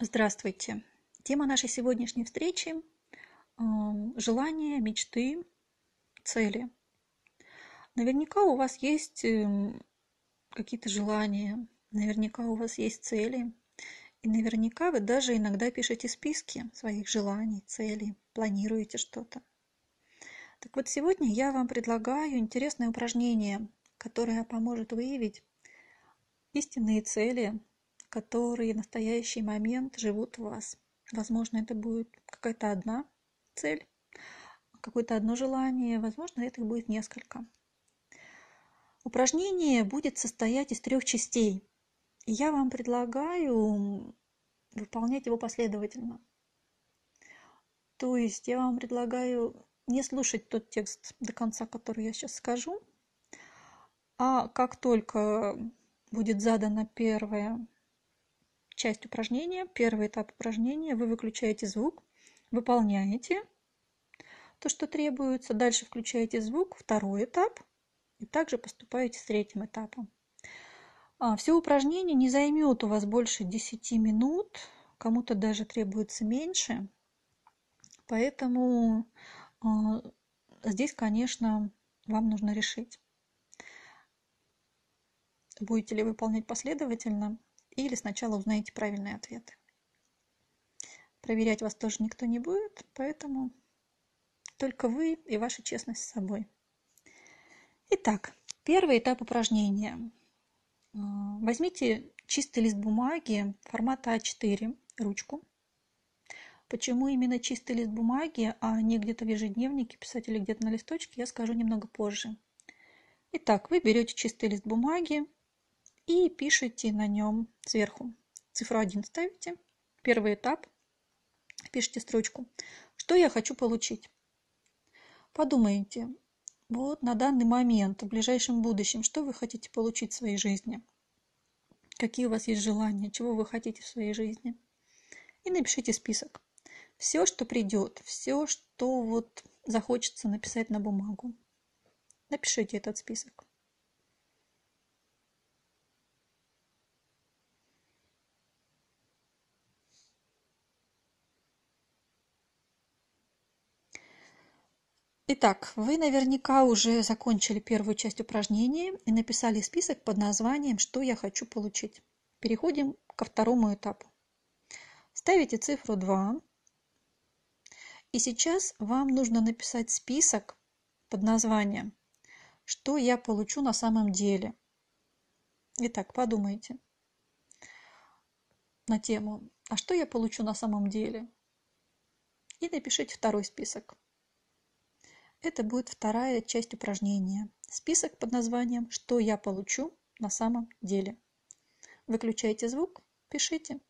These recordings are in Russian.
Здравствуйте! Тема нашей сегодняшней встречи – желания, мечты, цели. Наверняка у вас есть эм, какие-то желания, наверняка у вас есть цели, и наверняка вы даже иногда пишете списки своих желаний, целей, планируете что-то. Так вот, сегодня я вам предлагаю интересное упражнение, которое поможет выявить истинные цели, которые в настоящий момент живут в вас. Возможно, это будет какая-то одна цель, какое-то одно желание, возможно, это будет несколько. Упражнение будет состоять из трех частей. И я вам предлагаю выполнять его последовательно. То есть я вам предлагаю не слушать тот текст до конца, который я сейчас скажу, а как только будет задана первая часть упражнения, первый этап упражнения, вы выключаете звук, выполняете то, что требуется, дальше включаете звук, второй этап, и также поступаете с третьим этапом. А, все упражнение не займет у вас больше 10 минут, кому-то даже требуется меньше, поэтому а, здесь, конечно, вам нужно решить, будете ли выполнять последовательно или сначала узнаете правильные ответы. Проверять вас тоже никто не будет, поэтому только вы и ваша честность с собой. Итак, первый этап упражнения. А, возьмите чистый лист бумаги формата А4, ручку. Почему именно чистый лист бумаги, а не где-то в ежедневнике писать или где-то на листочке, я скажу немного позже. Итак, вы берете чистый лист бумаги, и пишите на нем сверху. Цифру 1 ставите. Первый этап. Пишите строчку. Что я хочу получить? Подумайте, вот на данный момент, в ближайшем будущем, что вы хотите получить в своей жизни? Какие у вас есть желания? Чего вы хотите в своей жизни? И напишите список. Все, что придет, все, что вот захочется написать на бумагу. Напишите этот список. Итак, вы наверняка уже закончили первую часть упражнения и написали список под названием «Что я хочу получить». Переходим ко второму этапу. Ставите цифру 2. И сейчас вам нужно написать список под названием «Что я получу на самом деле». Итак, подумайте на тему «А что я получу на самом деле?» И напишите второй список. Это будет вторая часть упражнения. Список под названием «Что я получу на самом деле?». Выключайте звук, пишите.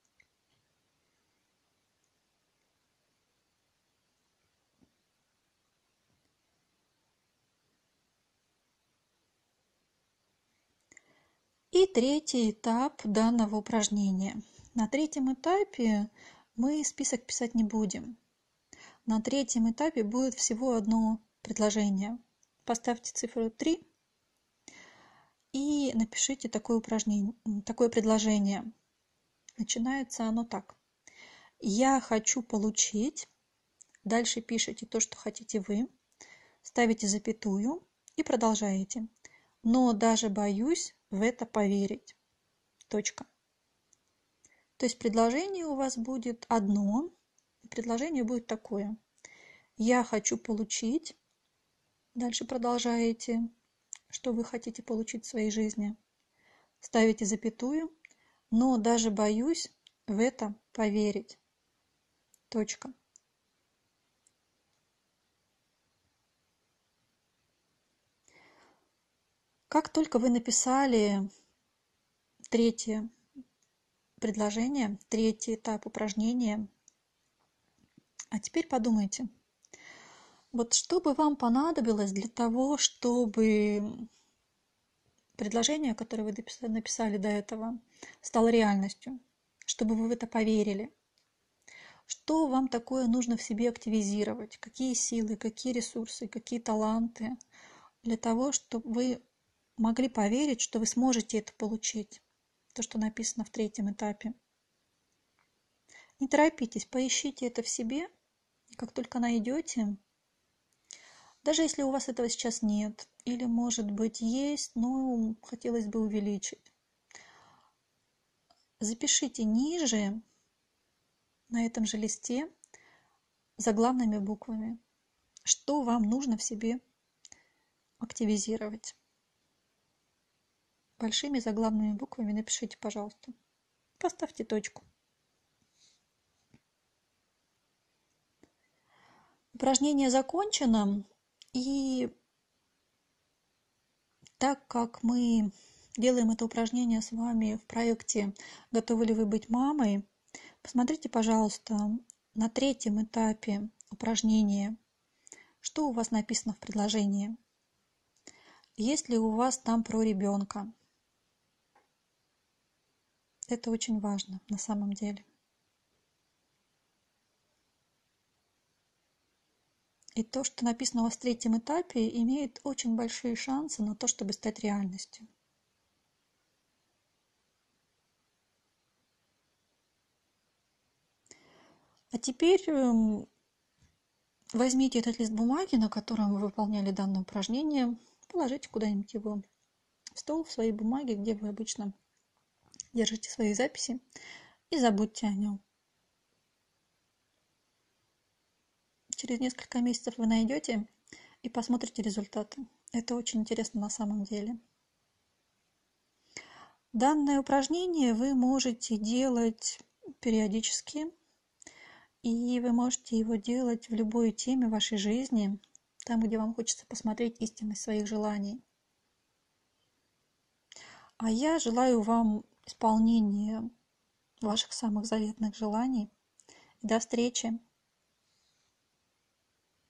И третий этап данного упражнения. На третьем этапе мы список писать не будем. На третьем этапе будет всего одно предложение. Поставьте цифру 3 и напишите такое упражнение, такое предложение. Начинается оно так. Я хочу получить. Дальше пишите то, что хотите вы. Ставите запятую и продолжаете. Но даже боюсь в это поверить. Точка. То есть предложение у вас будет одно. Предложение будет такое. Я хочу получить Дальше продолжаете, что вы хотите получить в своей жизни. Ставите запятую, но даже боюсь в это поверить. Точка. Как только вы написали третье предложение, третий этап упражнения, а теперь подумайте – вот что бы вам понадобилось для того, чтобы предложение, которое вы написали до этого, стало реальностью, чтобы вы в это поверили? Что вам такое нужно в себе активизировать? Какие силы, какие ресурсы, какие таланты для того, чтобы вы могли поверить, что вы сможете это получить, то, что написано в третьем этапе? Не торопитесь, поищите это в себе. И как только найдете, даже если у вас этого сейчас нет, или, может быть, есть, но хотелось бы увеличить, запишите ниже на этом же листе заглавными буквами, что вам нужно в себе активизировать. Большими заглавными буквами напишите, пожалуйста. Поставьте точку. Упражнение закончено. И так как мы делаем это упражнение с вами в проекте «Готовы ли вы быть мамой?», посмотрите, пожалуйста, на третьем этапе упражнения, что у вас написано в предложении. Есть ли у вас там про ребенка? Это очень важно на самом деле. И то, что написано у вас в третьем этапе, имеет очень большие шансы на то, чтобы стать реальностью. А теперь эм, возьмите этот лист бумаги, на котором вы выполняли данное упражнение, положите куда-нибудь его в стол, в своей бумаге, где вы обычно держите свои записи, и забудьте о нем. Через несколько месяцев вы найдете и посмотрите результаты. Это очень интересно на самом деле. Данное упражнение вы можете делать периодически, и вы можете его делать в любой теме вашей жизни, там, где вам хочется посмотреть истинность своих желаний. А я желаю вам исполнения ваших самых заветных желаний. До встречи!